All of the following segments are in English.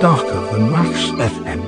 Darker than Wax FM.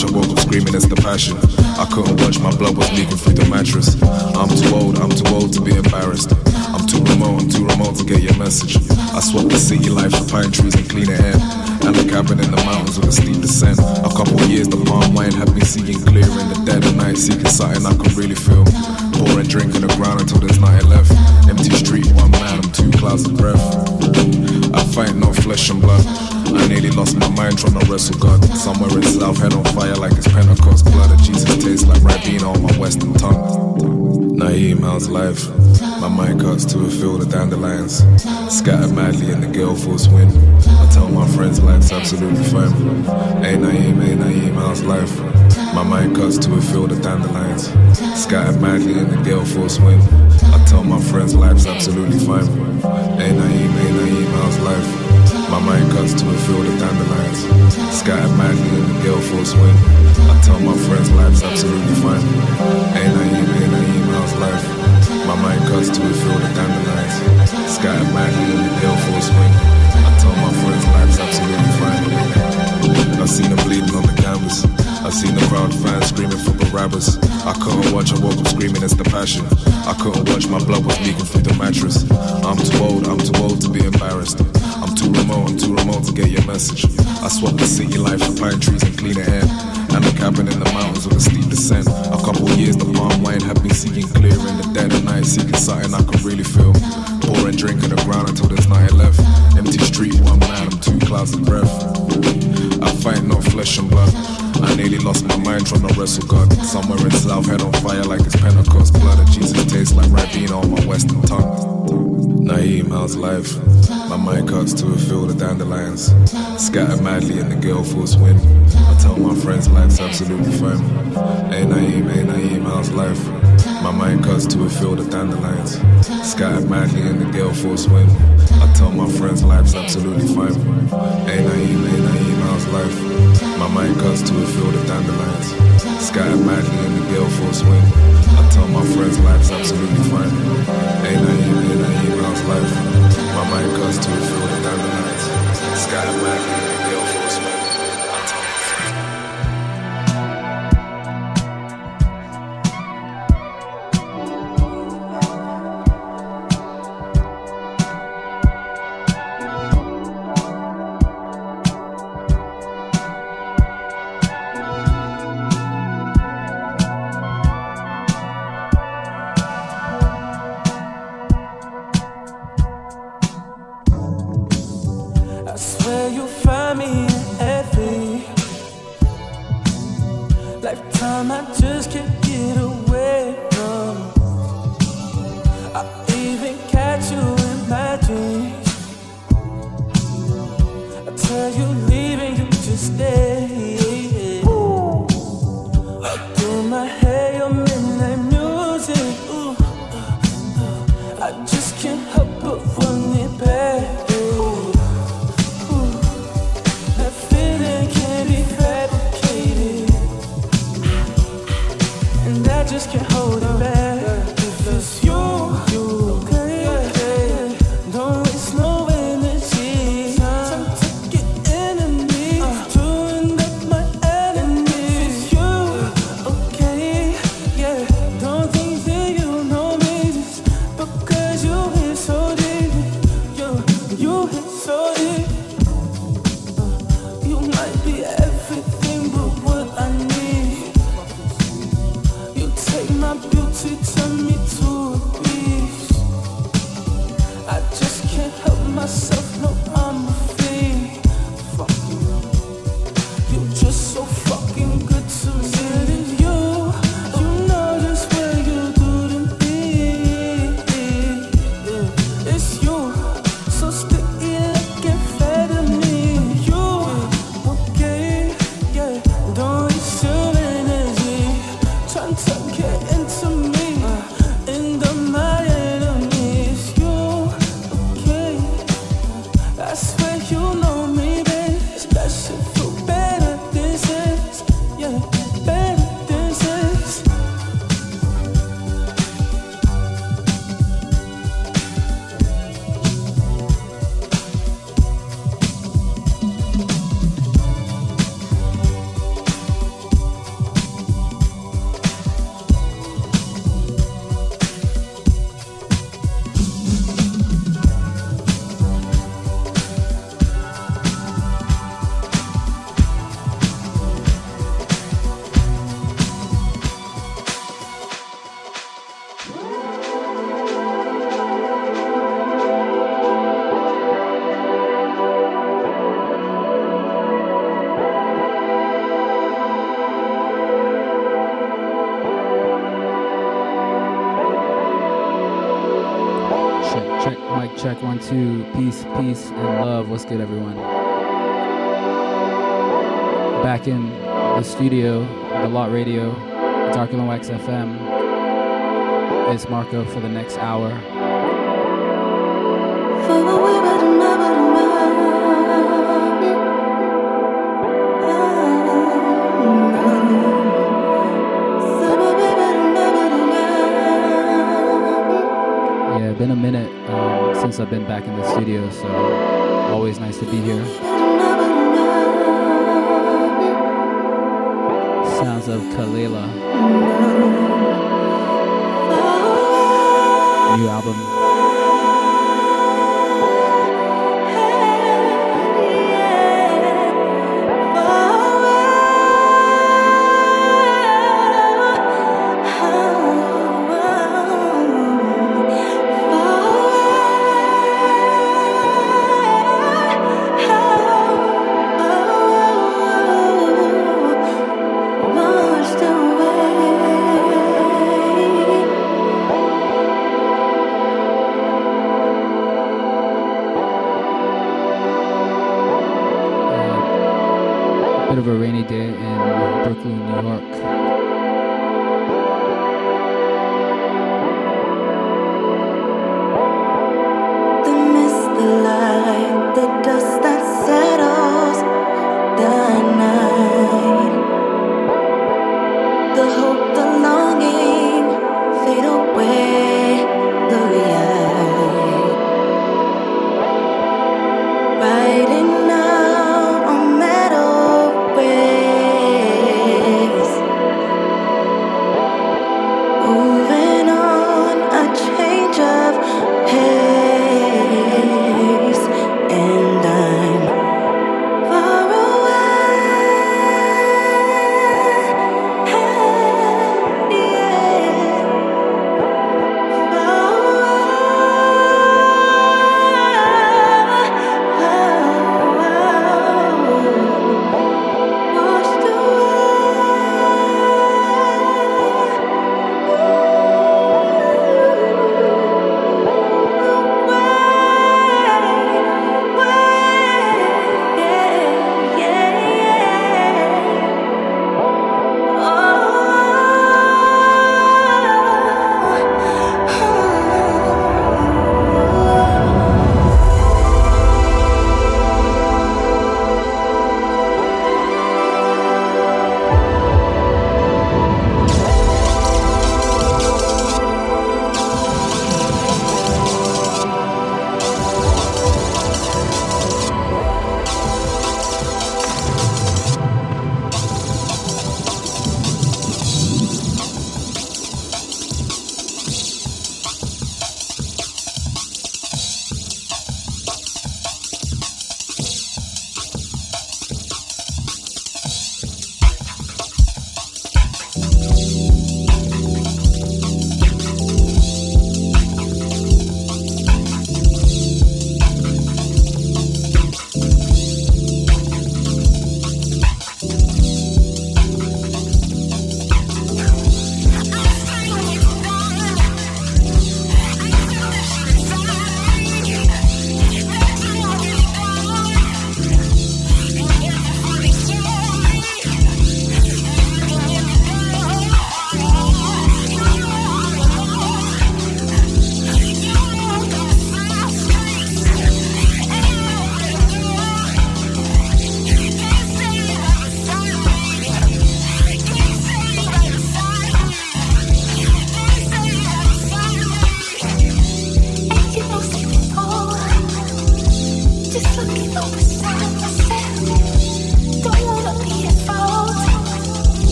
I woke up screaming, it's the passion. I couldn't watch, my blood was leaking through the mattress. I'm too old, I'm too old to be embarrassed. I'm too remote, I'm too remote to get your message. I swapped the city life for pine trees and cleaner air. And a cabin in the mountains with a steep descent. A couple years, the palm wine had me seeing clear in the dead of night, seeking something I could really feel. Pouring drink on the ground until there's nothing left. Empty street, one man, I'm two clouds of breath. I fight no flesh and blood. I nearly lost my mind trying to wrestle God. Somewhere in South, head on fire like it's Pentecost. Blood of Jesus tastes like Ribena on my western tongue. Naeem, how's life? My mind cuts to a field of dandelions. Scattered madly in the gale force wind. I tell my friends life's absolutely fine. Hey Naeem, hey Naeem, how's life? My mind cuts to a field of dandelions. Scattered madly in the gale force wind. I tell my friends life's absolutely fine. Hey Naeem, hey Naeem, how's life? My mind cuts to a field of dandelions. Scattered madly in the gale force wind. I tell my friends life's absolutely fine. Ain't I Hey Naeem, hey Naeem, how's life? My mind cuts to a field of dandelions. Scattered madly in the gale force wind. I tell my friends life's absolutely fine. I seen them bleeding on the canvas. I seen the crowd fans screaming for Barabbas. I couldn't watch, I woke up screaming, it's the passion. I couldn't watch, my blood was leaking through the mattress. I'm too old, I'm too old to be embarrassed. Too remote, I'm too remote to get your message. I swapped the city life for pine trees and cleaner air. And a cabin in the mountains with a steep descent. A couple years, the palm wine had been seeing clear in the dead of night, seeking something I could really feel. Pouring drink on the ground until there's nothing left. Empty street, one man, I'm two clouds of breath. I fight no flesh and blood. I nearly lost my mind trying to wrestle God. Somewhere in South, head on fire like it's Pentecost. Blood of Jesus tastes like Ribena on my western tongue. Naeem, how's life? My cuts to a field of dandelions. Scattered madly in the gale force wind. I tell my friends life's absolutely fine. Hey Naeem, hey Naeem, how's life? My mind cuts to a field of dandelions. Scattered madly in the gale force wind. I tell my friends life's absolutely fine. Hey Naeem, hey Naeem, how's life? My mind cuts to a field of dandelions. Scattered madly in the gale force wind. I tell my friends life's absolutely fine. Hey Naeem, hey Naeem, how's life? My mind cuts to field of dandelions. Scattered madly in the gale force two. Peace, peace, and love. What's good, everyone? Back in the studio, the Lot Radio, Darker than Wax FM. It's Marco for the next hour. Since I've been back in the studio, so always nice to be here. Sounds of Kelela. New album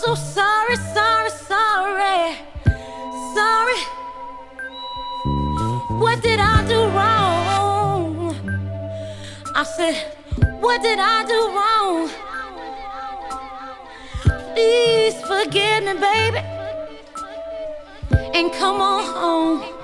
so sorry, sorry, sorry, sorry. What did I do wrong? I said, What did I do wrong? Please forgive me, baby, and come on home.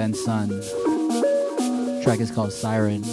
Van Sun. Track is called Siren.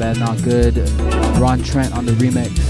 Bad Not Good. Ron Trent on the remix.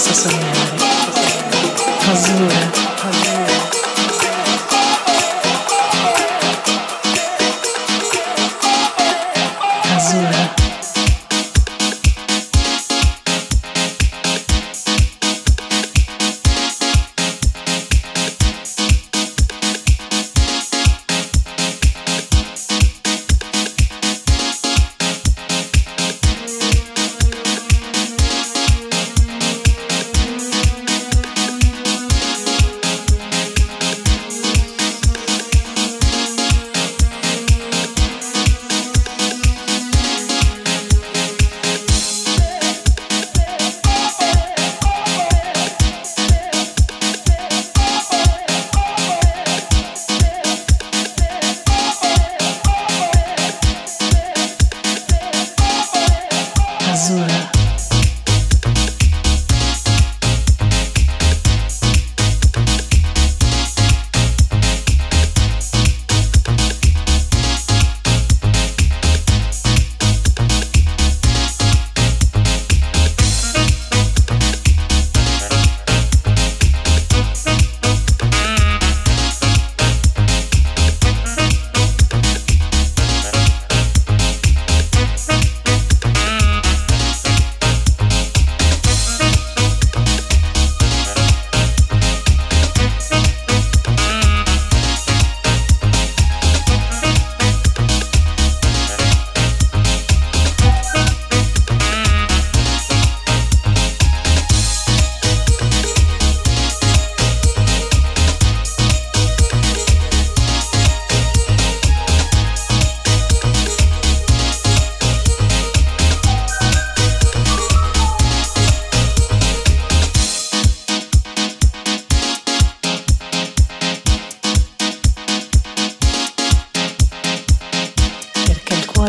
Perché il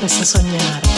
coming to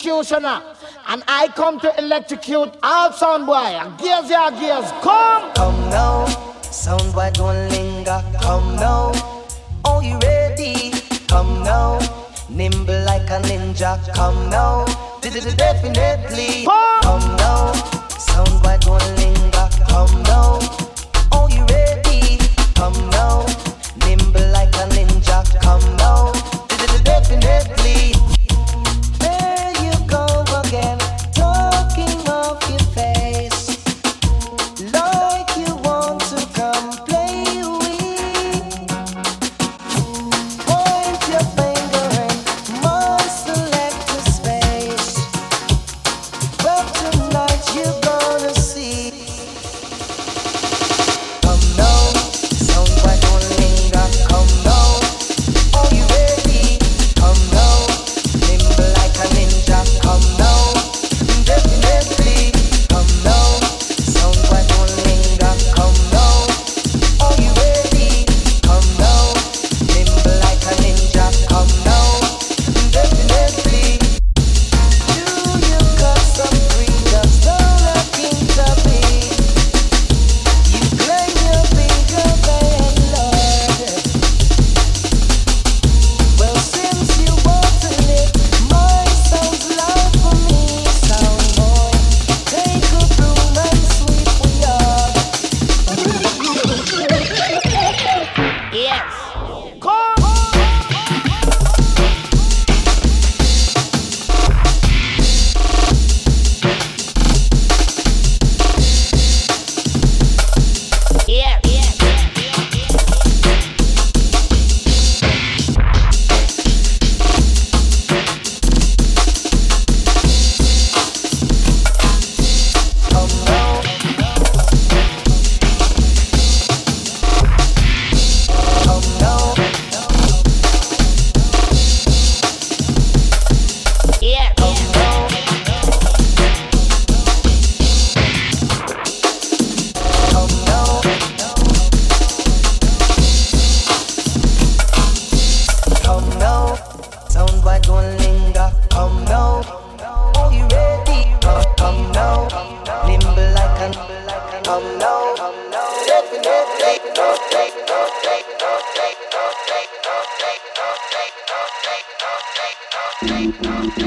electrocutioner. And I come to electrocute all sound boy. Gears, yeah, gears, come! Come now, sound boy don't linger. Come now, are you ready? Come now, nimble like a ninja. Come now, definitely. Come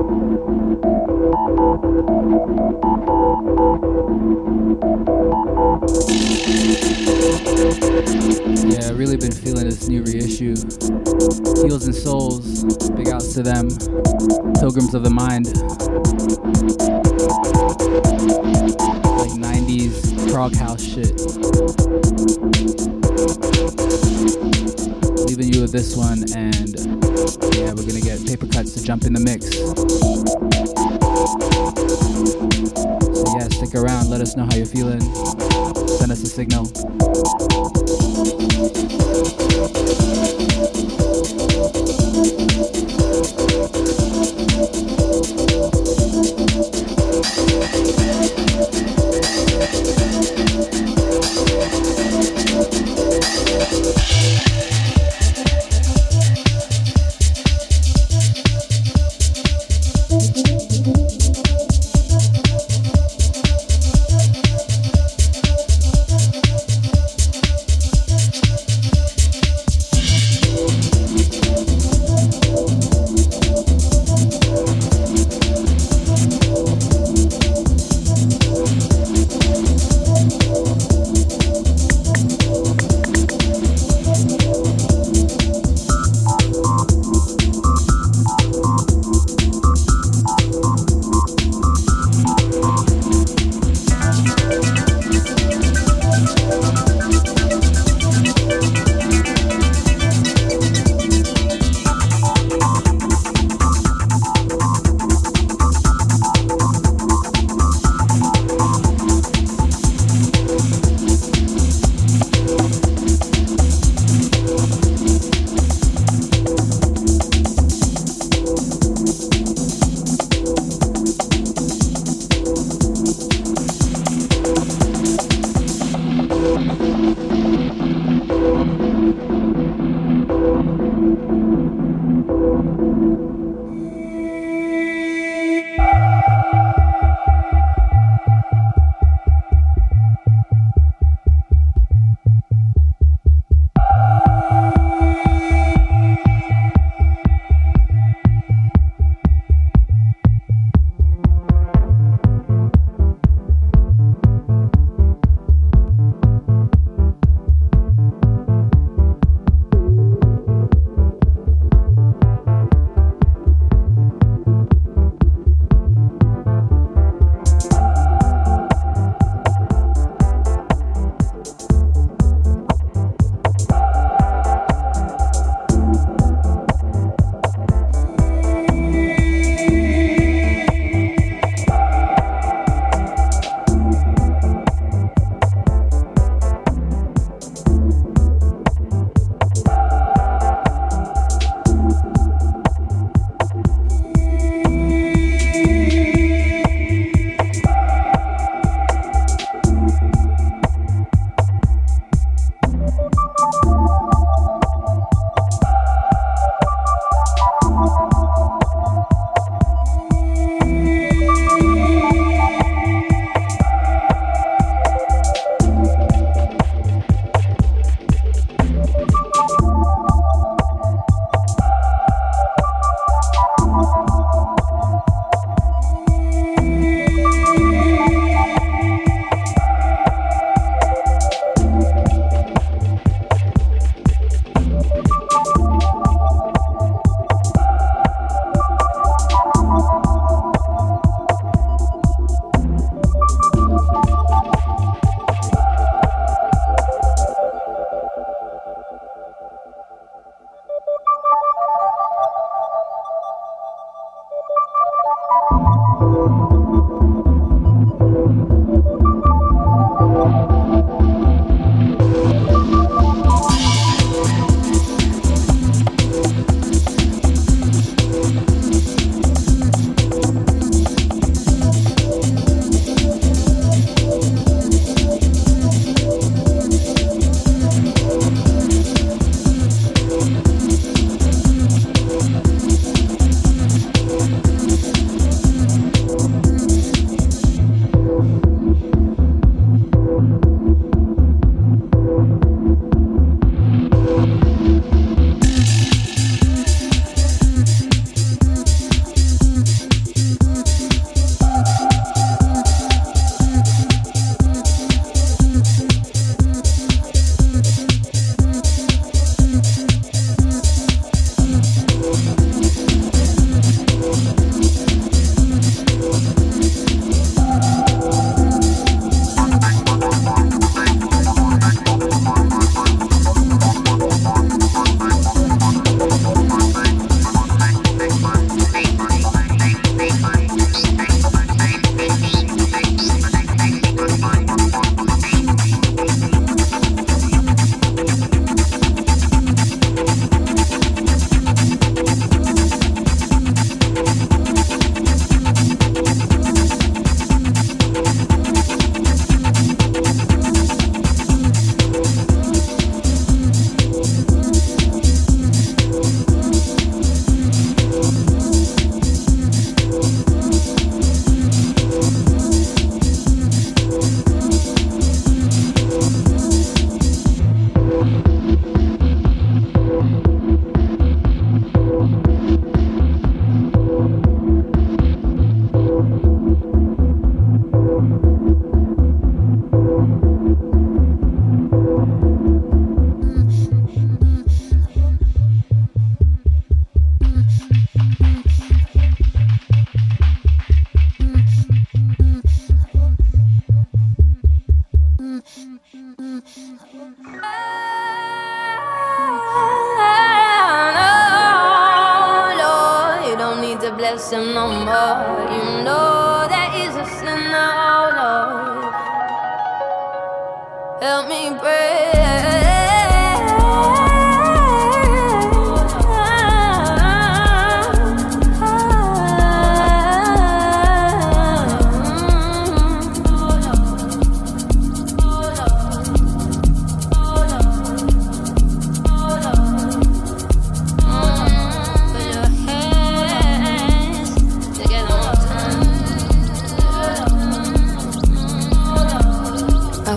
Yeah, really been feeling this new reissue. Heels and Souls, big outs to them. Pilgrims of the Mind. Like 90s prog house shit. Leaving you with this one, and yeah, we're gonna get paper cuts to jump in the mix. So yeah, stick around, let us know how you're feeling. Send us a signal.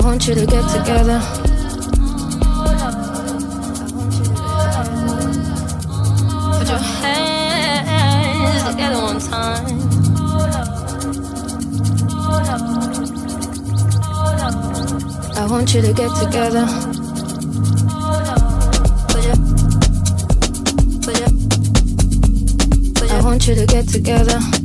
Want you to get together. Put your hands together one time. I want you to get together. Put your, put your, put your, I want you to get together.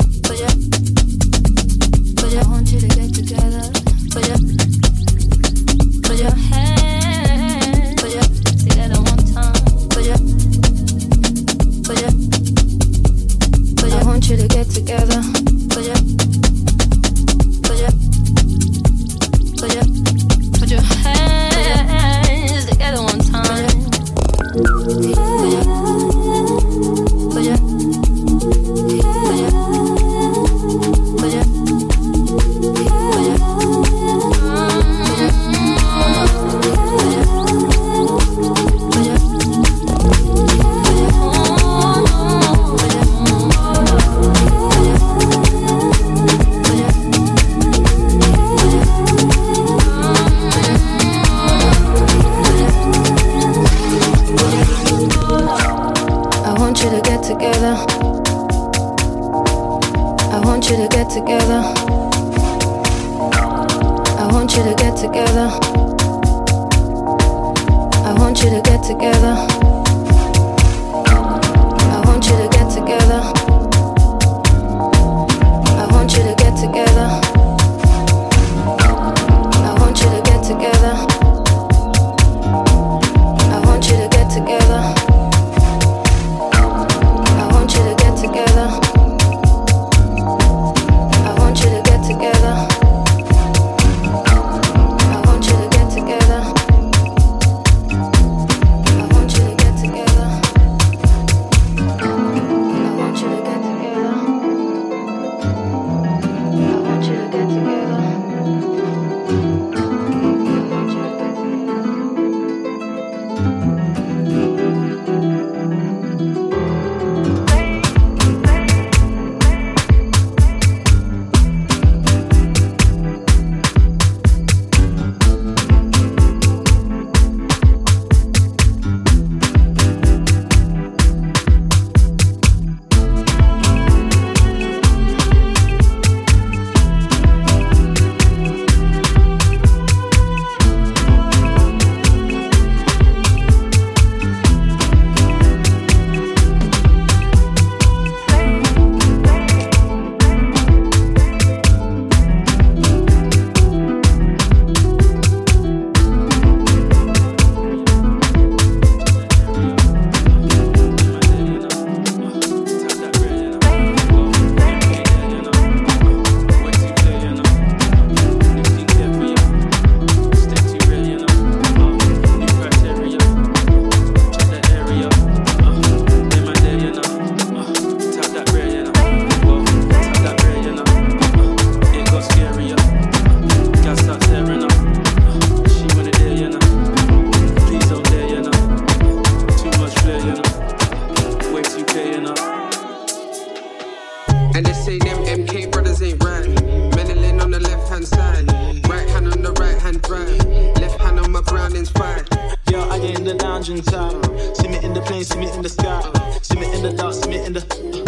in town. See me in the plane, see me in the sky. See me in the dark, see me in the.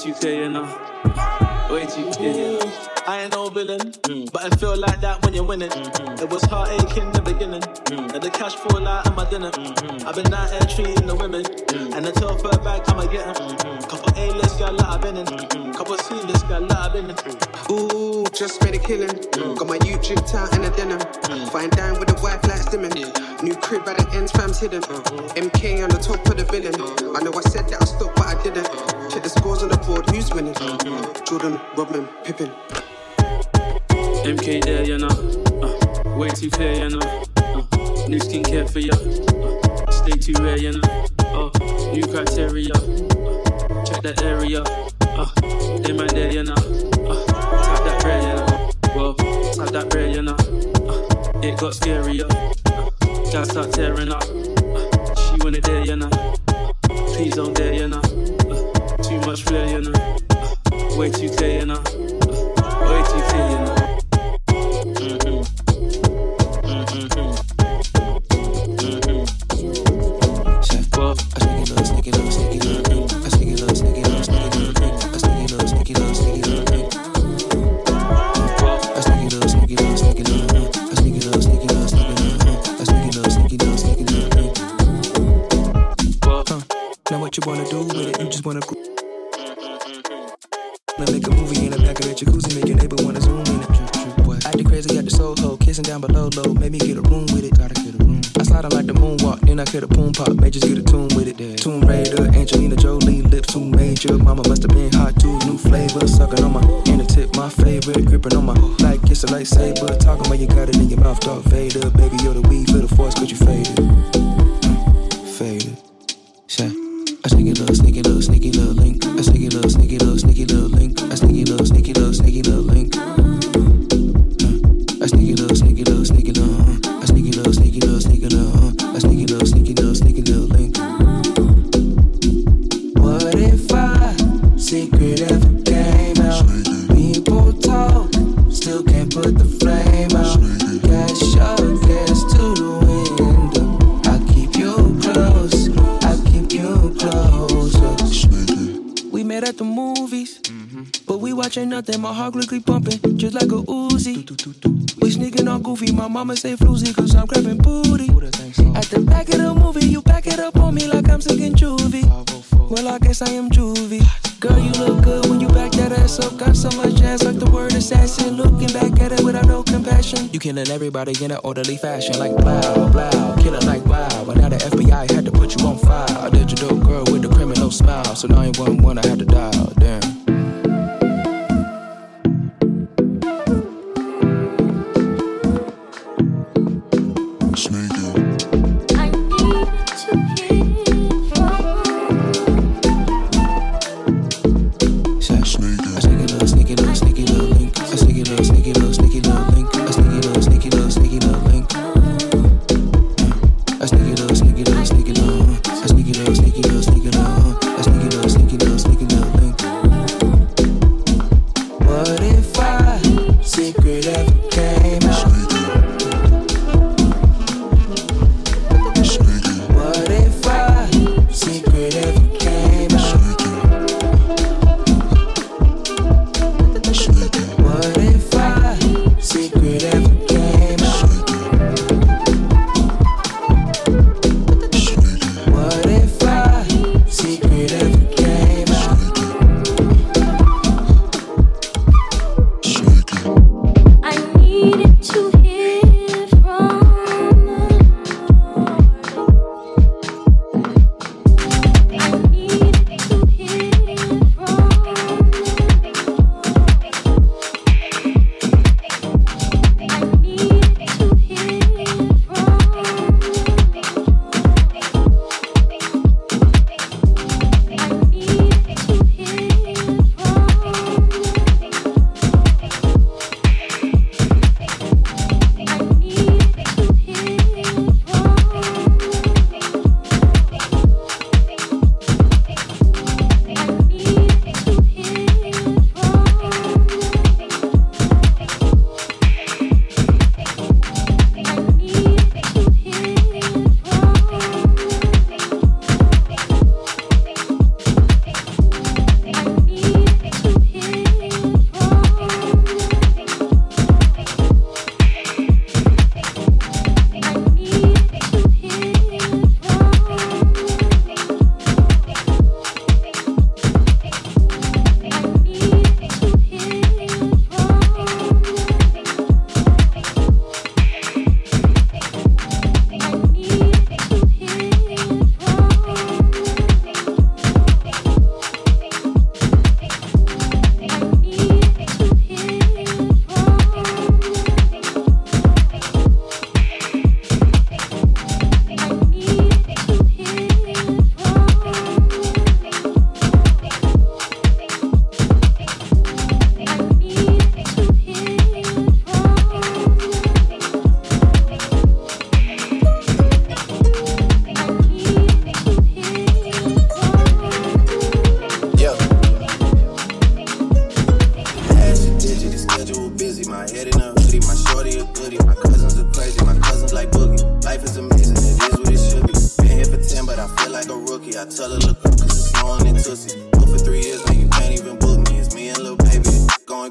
Too clear, you know. Way too clear, you know. I ain't no villain, but I feel like that when you're winning. It was heartache in the beginning, and the cash fall out and my dinner. I've been out here treating the women, and the tough her back, I'ma get 'em. Couple A-list gal that I've been in, couple C-list gal that I've been in. Ooh, just made a killing. Got my YouTube town and a denim. Fine down with the wife like stimming. New crib at the ends, fam's hidden. MK on the top of the billing. I know I Jordan, Rodman, Pippen. MK there, you know. Uh, way too clear, you know. Uh, new skincare for you. Uh, stay too rare, you know. Oh, new criteria. Uh, check that area. Uh, them man there, you know. Uh, tap that prayer, you know. Well, tap that prayer, you know. Uh, it got scarier. Uh, gas start tearing up. Uh, she wanna there, you know. Uh, please don't dare, you know. Uh, too much flair, you know. Uh, way too clear, you know. Uh, way too clear, you know. We met at the movies, but we watching nothing. My heart quickly pumping, just like a Uzi. We sneaking on goofy. My mama say floozy, cause I'm grabbing booty. At the back of the movie, you back it up on me like I'm singing juvie. Well, I guess I am juvie. Girl, you look good when you back that ass up. Got so much ass like the word assassin. Looking back at it without no compassion. You killing everybody in an orderly fashion, like blow, blow. Killing like wow. But now the FBI had to put you on file. A digital girl with a criminal smile. So 911, I had to dial. Damn.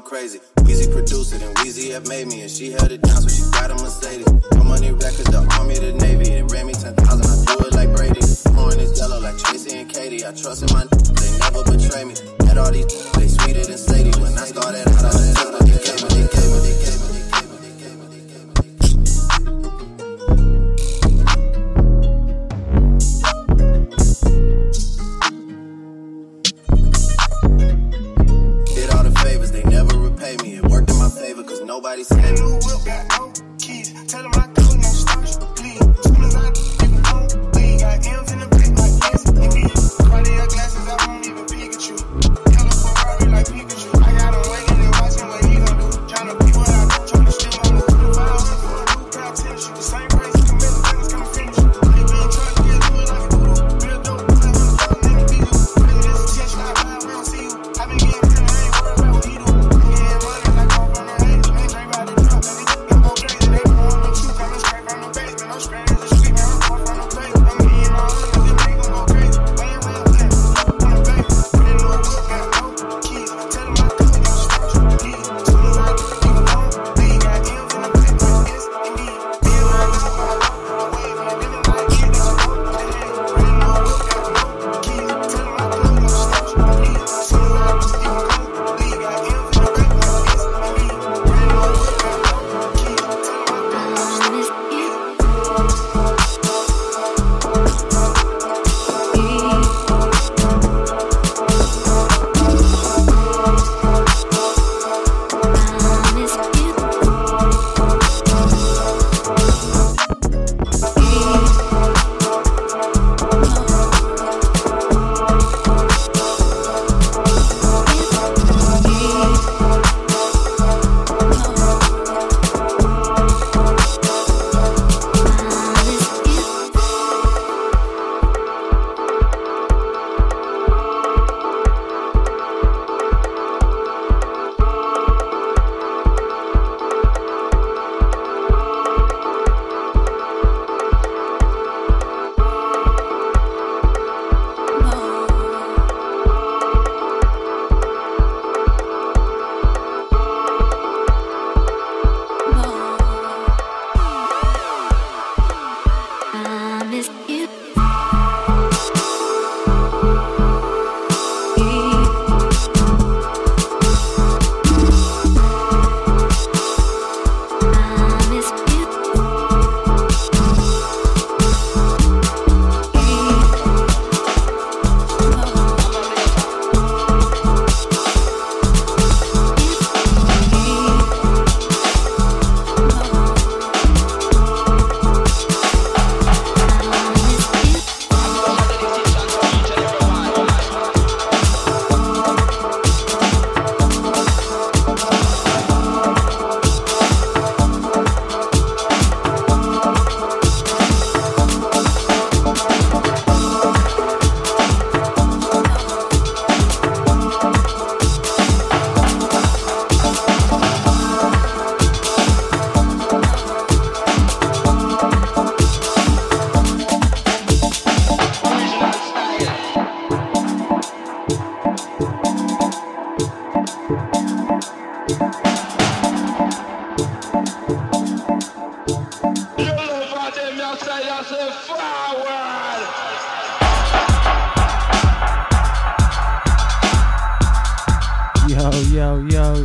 going crazy. Weezy produced it and Weezy have made me, and she held it down, so she got a Mercedes. My money records, the army, the navy, and ran me 10,000. I do it like Brady. Pouring is yellow like Tracy and Katie. I trust in my, they never betray me. Had all these, they sweeter than Sadie. When I started out, I nobody said.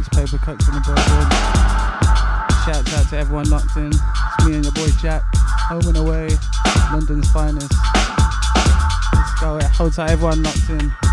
Mix Paper Cuts in the Billboard. Shouts out to everyone locked in. It's me and your boy Jack. Home and away, London's finest. Let's go. Hold tight, everyone locked in.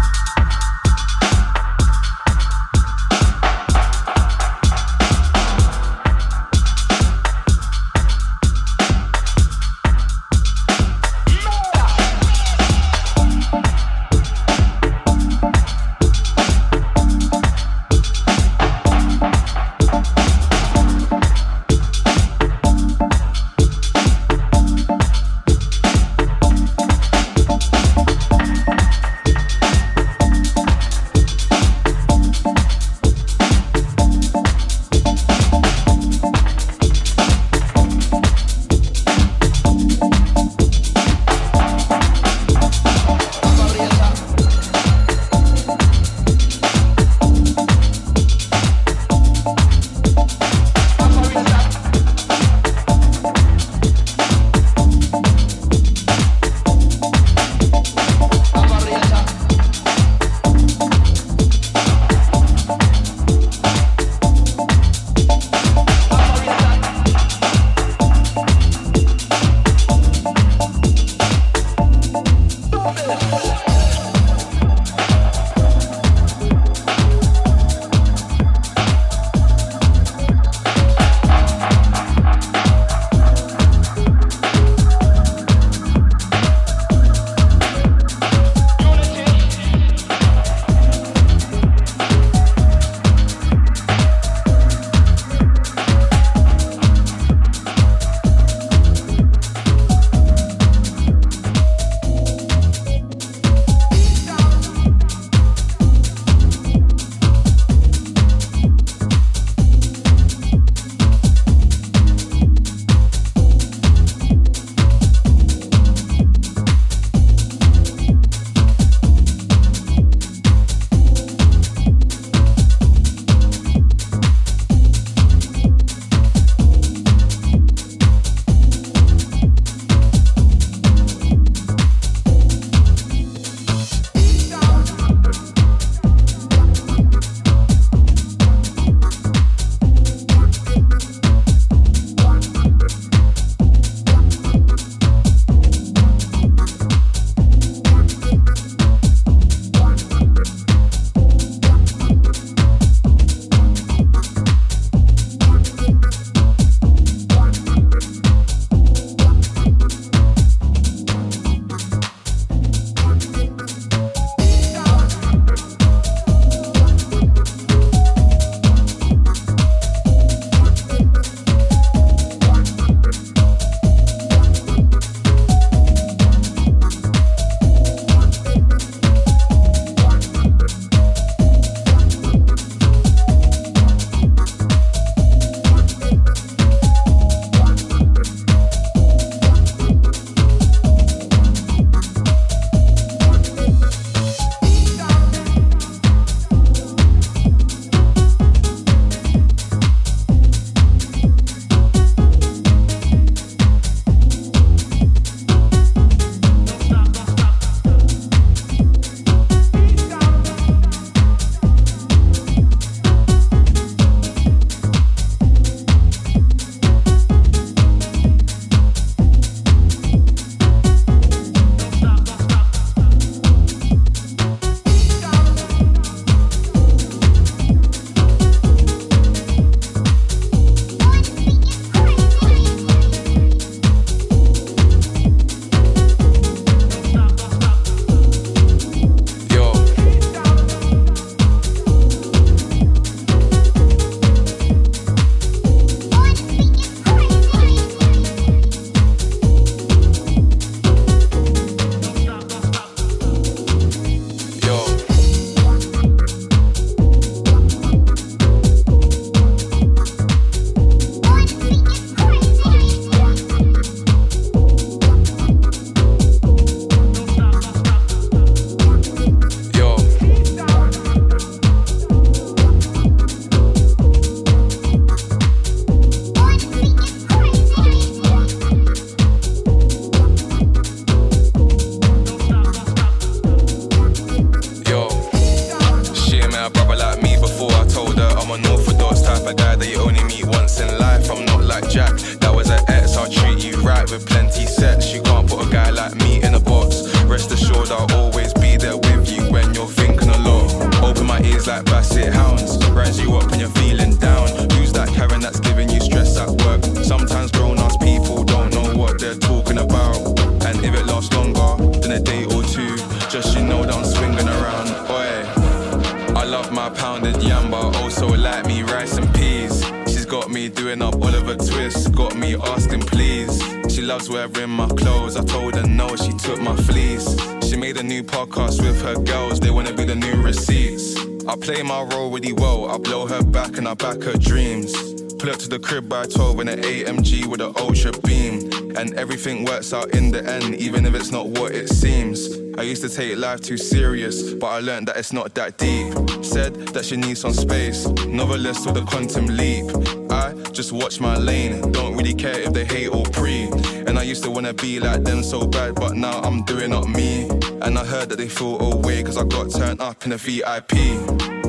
Crib by 12 in an AMG with an ultra beam. And everything works out in the end, even if it's not what it seems. I used to take life too serious, but I learned that it's not that deep. Said that she needs some space, novelist with a quantum leap. I just watch my lane, don't really care if they hate or pre. And I used to wanna be like them so bad, but now I'm doing up me. And I heard that they feel away, cause I got turned up in a VIP.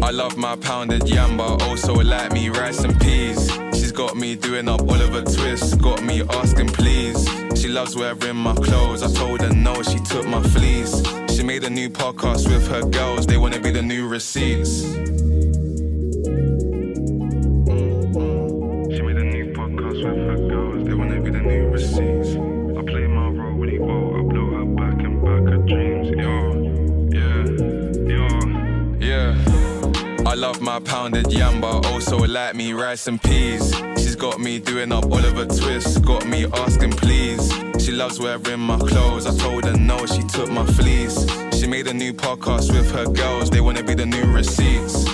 I love my pounded yamba, also like me rice and peas. Got me doing up Oliver Twist, got me asking please. She loves wearing my clothes, I told her no, she took my fleece. She made a new podcast with her girls, they wanna be the new receipts. She made a new podcast with her girls, they wanna be the new receipts. I play my role really well, I blow her back and back her dreams. Yo, yeah, yeah. I love my pounded yamba, also like me rice and peas. Me doing up Oliver Twist, got me asking please. She loves wearing my clothes, I told her no, she took my fleece. She made a new podcast with her girls, they wanna be the new receipts.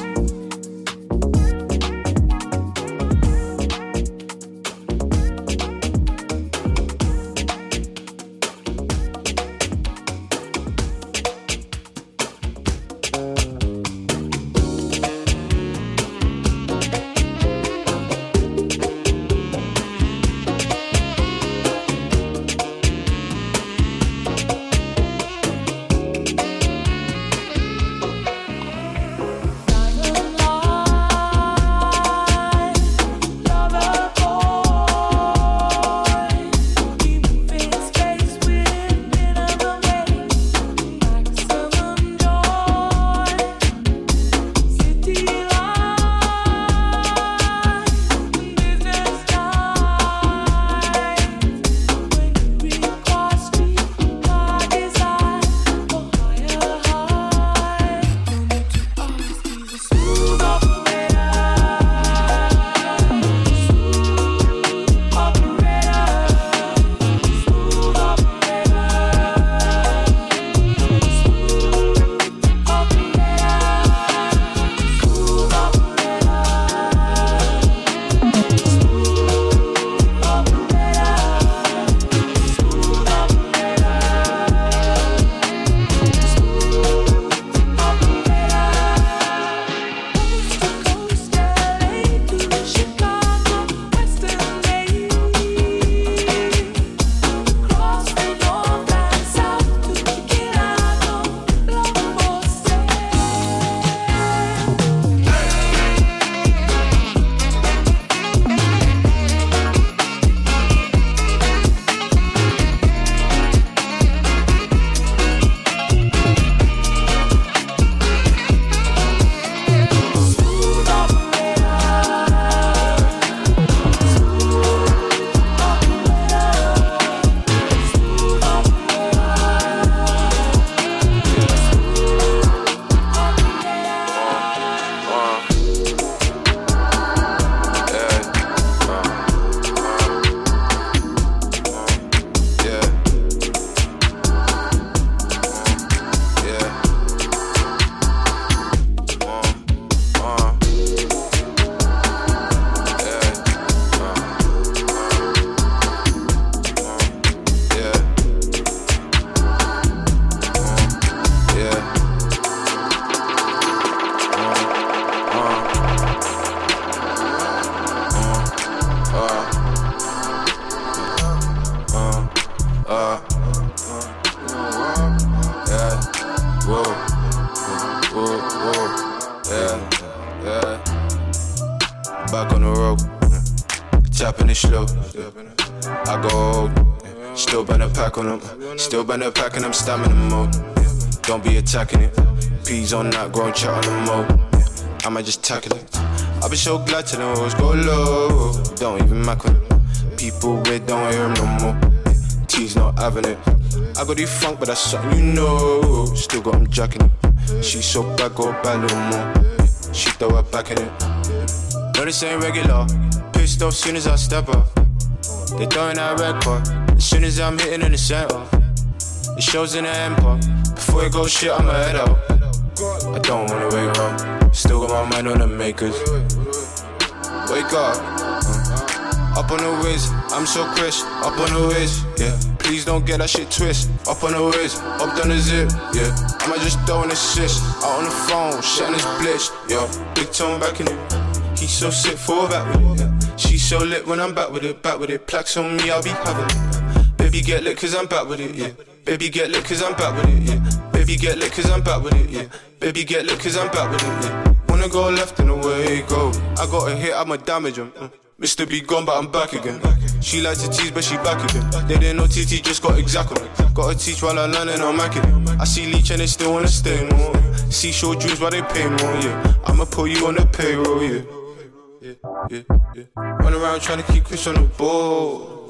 Just tackle it. I be so glad to know always go low. Don't even mac on it. People with don't hear no more. T's not having it. I got the funk, but that's something you know. Still got 'em jacking it. She so bad, go back no more. She throw her back in it. No, this ain't regular. Pissed off soon as I step up. They throwing that red record. As soon as I'm hitting in the center. It shows in the empire. Before it goes shit, I'ma head out. I don't wanna wake up. Still got my mind on the makers. Wake up. Up on the whiz, I'm so crisp. Up on the whiz, yeah. Please don't get that shit twist. Up on the whiz, up down the zip, yeah. I might just throw an assist. Out on the phone, shutting his blitz, yo. Big tone back in it. He's so sick for back with it. She's so lit when I'm back with it, back with it. Plaques on me, I'll be having. Baby get lit cause I'm back with it, yeah. Baby get lit cause I'm back with it, yeah. Baby get lit cause I'm back with it, yeah. Baby get lit cause I'm back with it, yeah. Wanna go left and away go. I got a hit, I'ma damage him. Mm. Mr. B gone, but I'm back again. She likes to tease, but she back again. They didn't know TT just got exact on me. Gotta teach while I learn and I'm macking. I see Leech and they still wanna stay more. Seashore dreams, why they pay more, yeah. I'ma put you on the payroll, yeah. Yeah, yeah, yeah. Run around trying to keep Chris on the ball.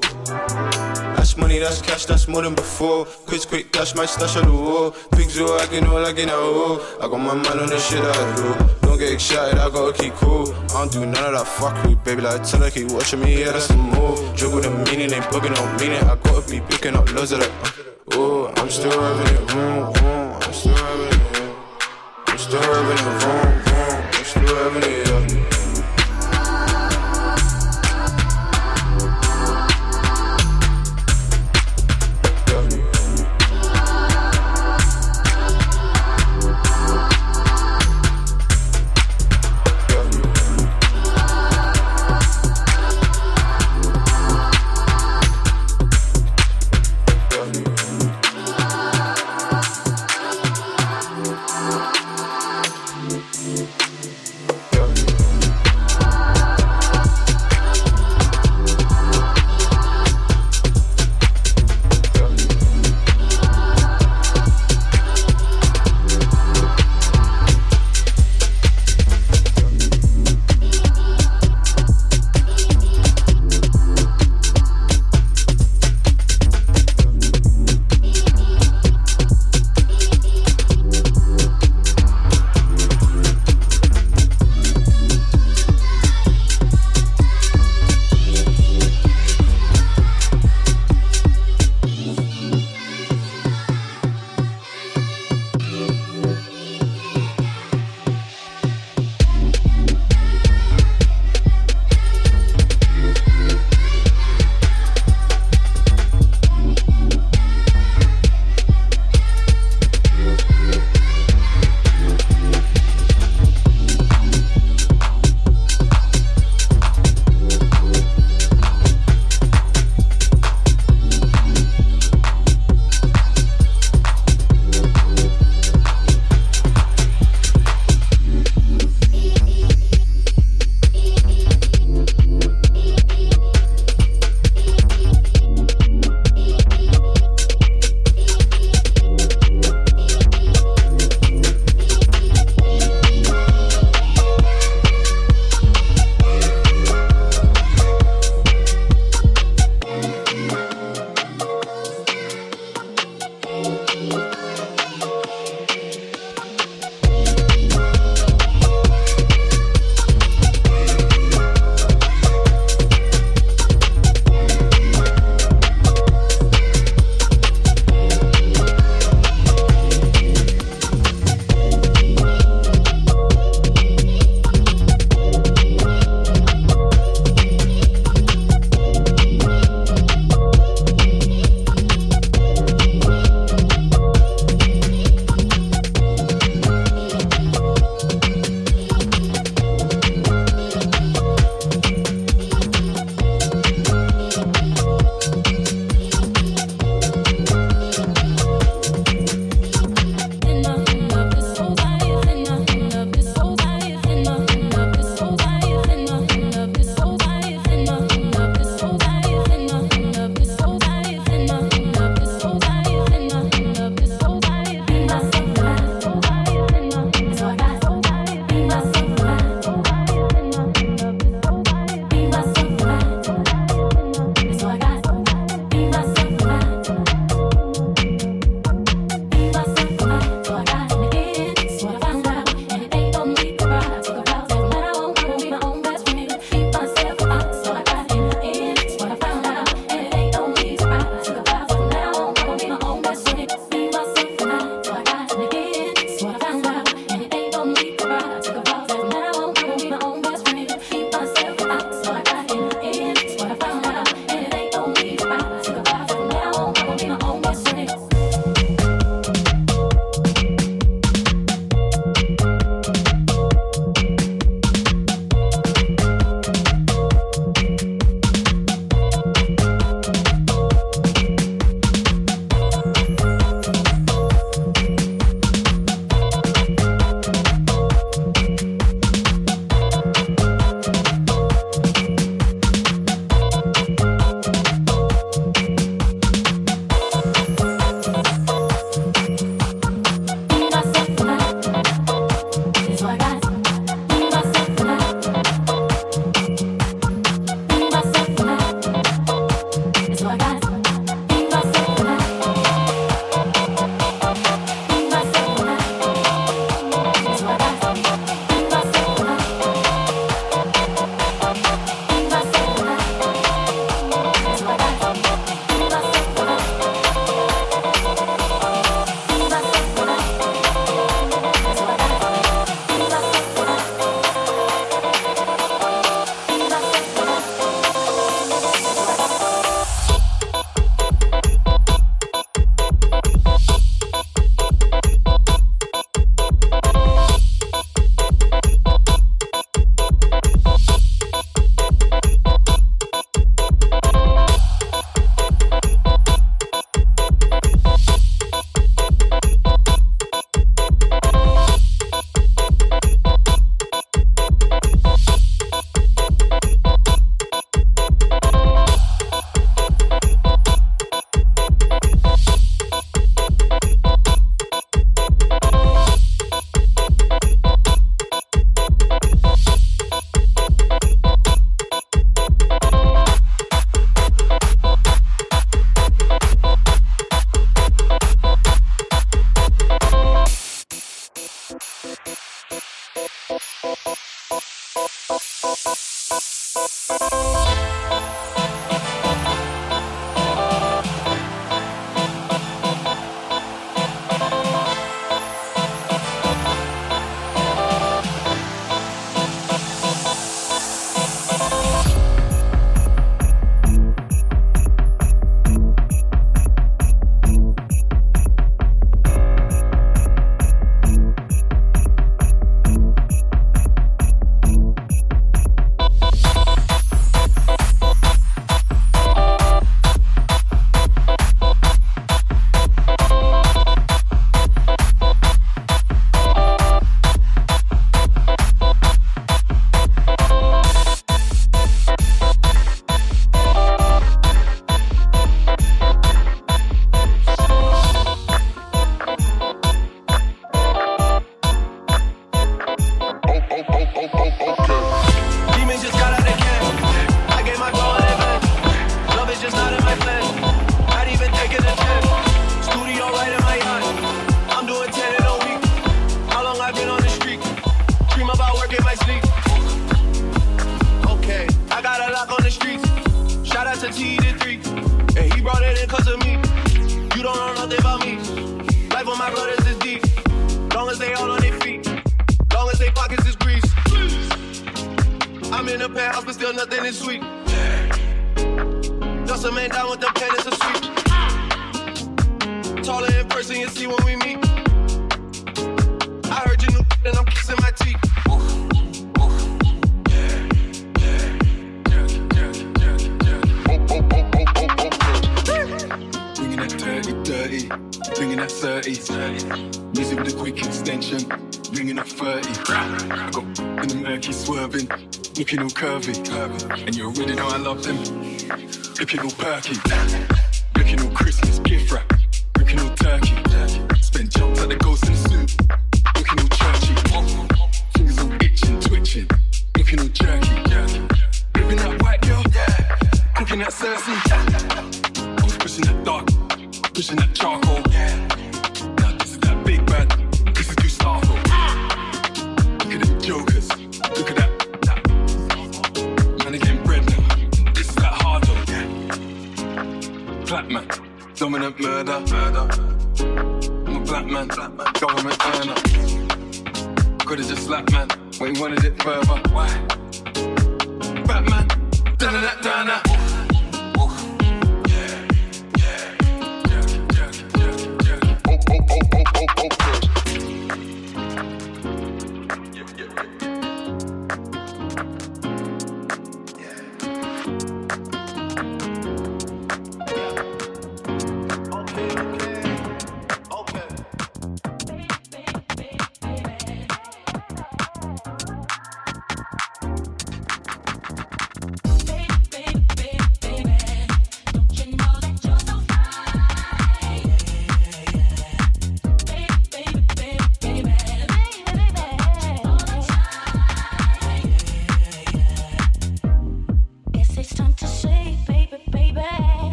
That's money, that's cash, that's more than before. Quick, quick, dash my stash on the wall. Big Zoo, I can all I can out. I got my mind on the shit I do. Don't get excited, I gotta keep cool. I don't do none of that fuckery, baby. Like, tell her, keep watching me, yeah, that's the move. Juggle the meaning, ain't bugging, don't mean it. I gotta be picking up loads of that. Oh, I'm still having it, vroom, vroom. I'm still having it, yeah. I'm still having it, vroom, vroom. I'm still having it,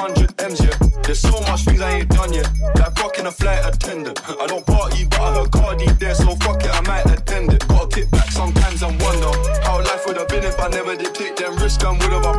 hundred M's, yeah. There's so much things I ain't done yet. Like rocking a flight attendant. I don't party, but I heard Cardi there, so fuck it, I might attend it. Gotta kick back sometimes and wonder how life would have been if I never did take them risks and would have I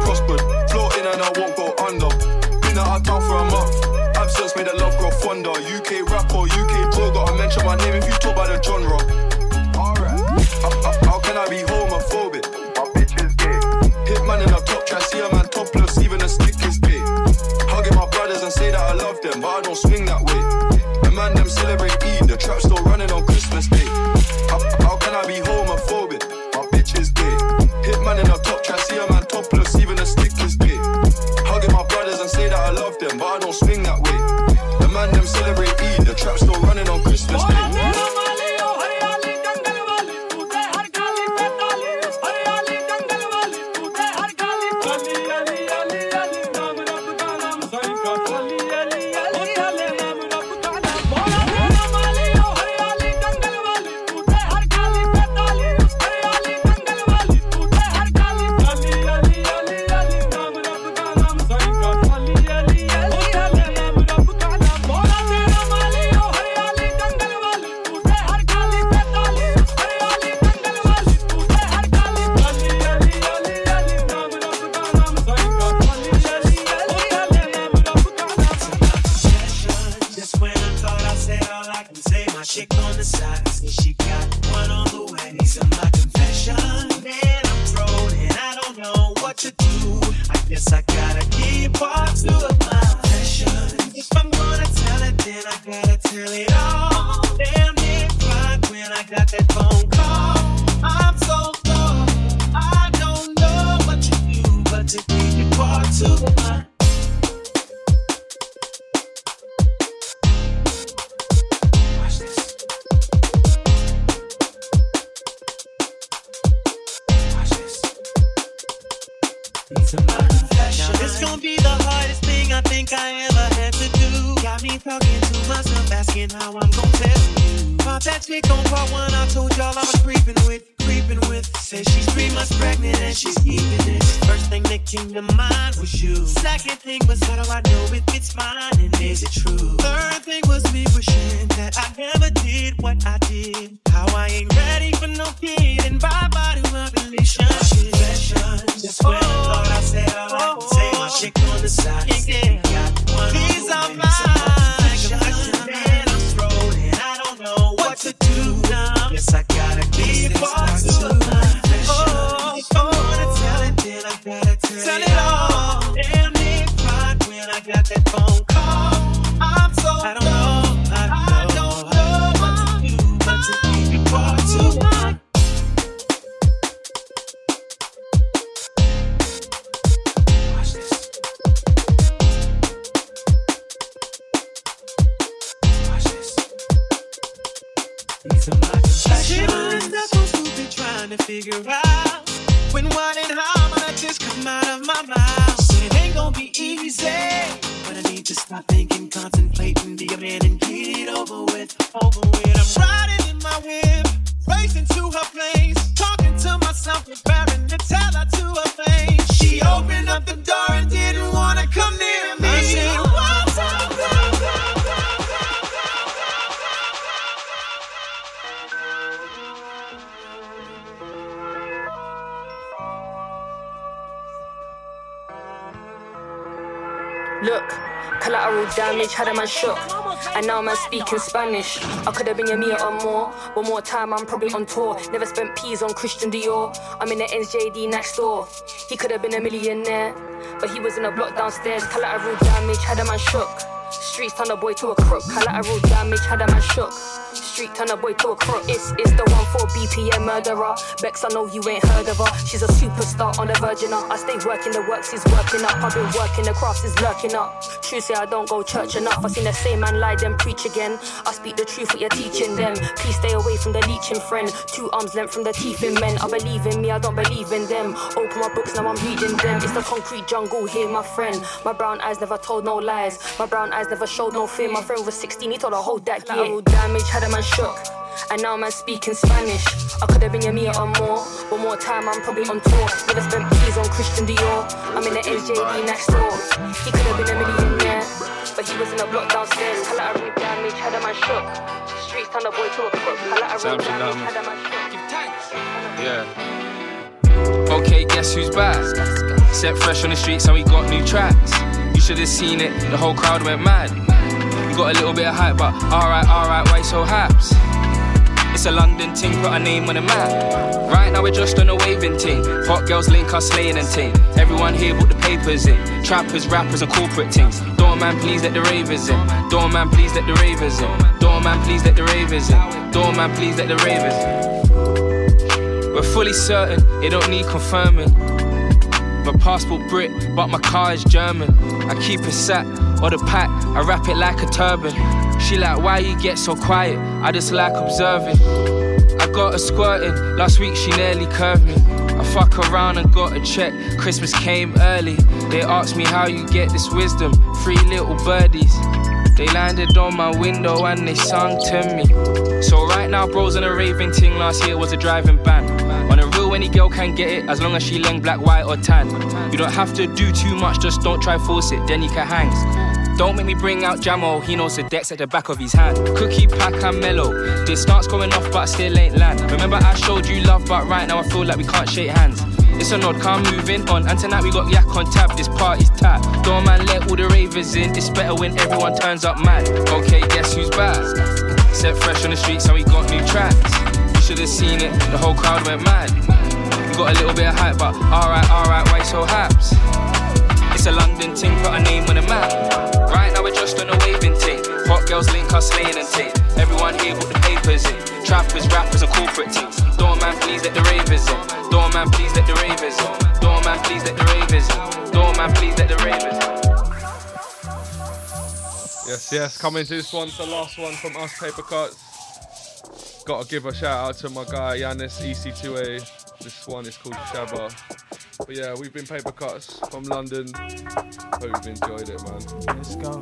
Look, collateral damage had a man shook. And now man speaking Spanish. I could have been your meter or more. One more time, I'm probably on tour. Never spent peas on Christian Dior. I'm in the NJD next door. He could have been a millionaire, but he was in a block downstairs. Collateral damage had a man shook. Streets turned a boy to a crook. Collateral damage had a man shook. Street turn a boy to a crook. It's, it's the one for BPM murderer. Bex, I know you ain't heard of her. She's a superstar on the virgin up. I stay working, the works is working up. I've been working, the crafts is lurking up. True say I don't go church enough. I seen the same man lie, then preach again. I speak the truth, what you're teaching them. Please stay away from the leeching friend. Two arms length from the teeth in men. I believe in me, I don't believe in them. Open my books, now I'm reading them. It's the concrete jungle here, my friend. My brown eyes never told no lies. My brown eyes never showed no fear. My friend was 16, he told her hold that gear. damage had a man shook. And now man speaking Spanish. I could have been your meter or more. One more time, I'm probably on tour. Never spent peas on Christian Dior. I'm in the NJD next door. He could have been a millionaire, but he was in a block downstairs. Collateral damage had a man shook. Streets turned a boy to a crook. Collateral Sam damage Shalom. had a man shook. Yeah. Okay, guess who's back? Set fresh on the streets and we got new tracks. You should have seen it, the whole crowd went mad. We got a little bit of hype, but alright, alright, why so haps? It's a London ting, put a name on the map. Right now we're just on a waving ting. Hot girls link us slaying and ting. Everyone here put the papers in. Trappers, rappers, and corporate things. Doorman, please let the ravers in. Doorman, please let the ravers in. Doorman, please let the ravers in. Doorman, please let the ravers in. We're fully certain, it don't need confirming. Passport Brit, but my car is German. I keep it sat or the pack, I wrap it like a turban. She like, why you get so quiet? I just like observing. I got her squirting, last week she nearly curved me. I fuck around and got a check, Christmas came early. They asked me how you get this wisdom, three little birdies. They landed on my window and they sung to me. So right now, bros on a raving ting last year was a driving ban. Any girl can get it as long as she leng black, white, or tan. You don't have to do too much, just don't try force it, then you can hang. Don't make me bring out Jamo, he knows the decks at the back of his hand. Cookie pack and mellow. This starts going off, but I still ain't land. Remember, I showed you love, but right now I feel like we can't shake hands. It's a nod, can't moving on. And tonight we got yak on tap, this party's tap. Door man, let all the ravers in. It's better when everyone turns up mad. Okay, guess who's back? Set fresh on the streets and we got new tracks. You should have seen it, the whole crowd went mad. We got a little bit of hype, but alright, alright, why so haps? It's a London ting, put a name on the map. Right now we're just on a waving ting. Hot girls link us slaying and ting. Everyone here put the papers in. Trappers, rappers, and corporate teams. Doorman, please let the ravers in. Doorman, please let the ravers in. Doorman, please let the ravers in. Doorman, please let the ravers in. Yes, yes. Coming to this one's the last one from us, Paper Cuts. Gotta give a shout out to my guy Yanis EC2A. This one is called Shabba. But yeah, we've been Paper Cuts from London. Hope you've enjoyed it, man. Let's go.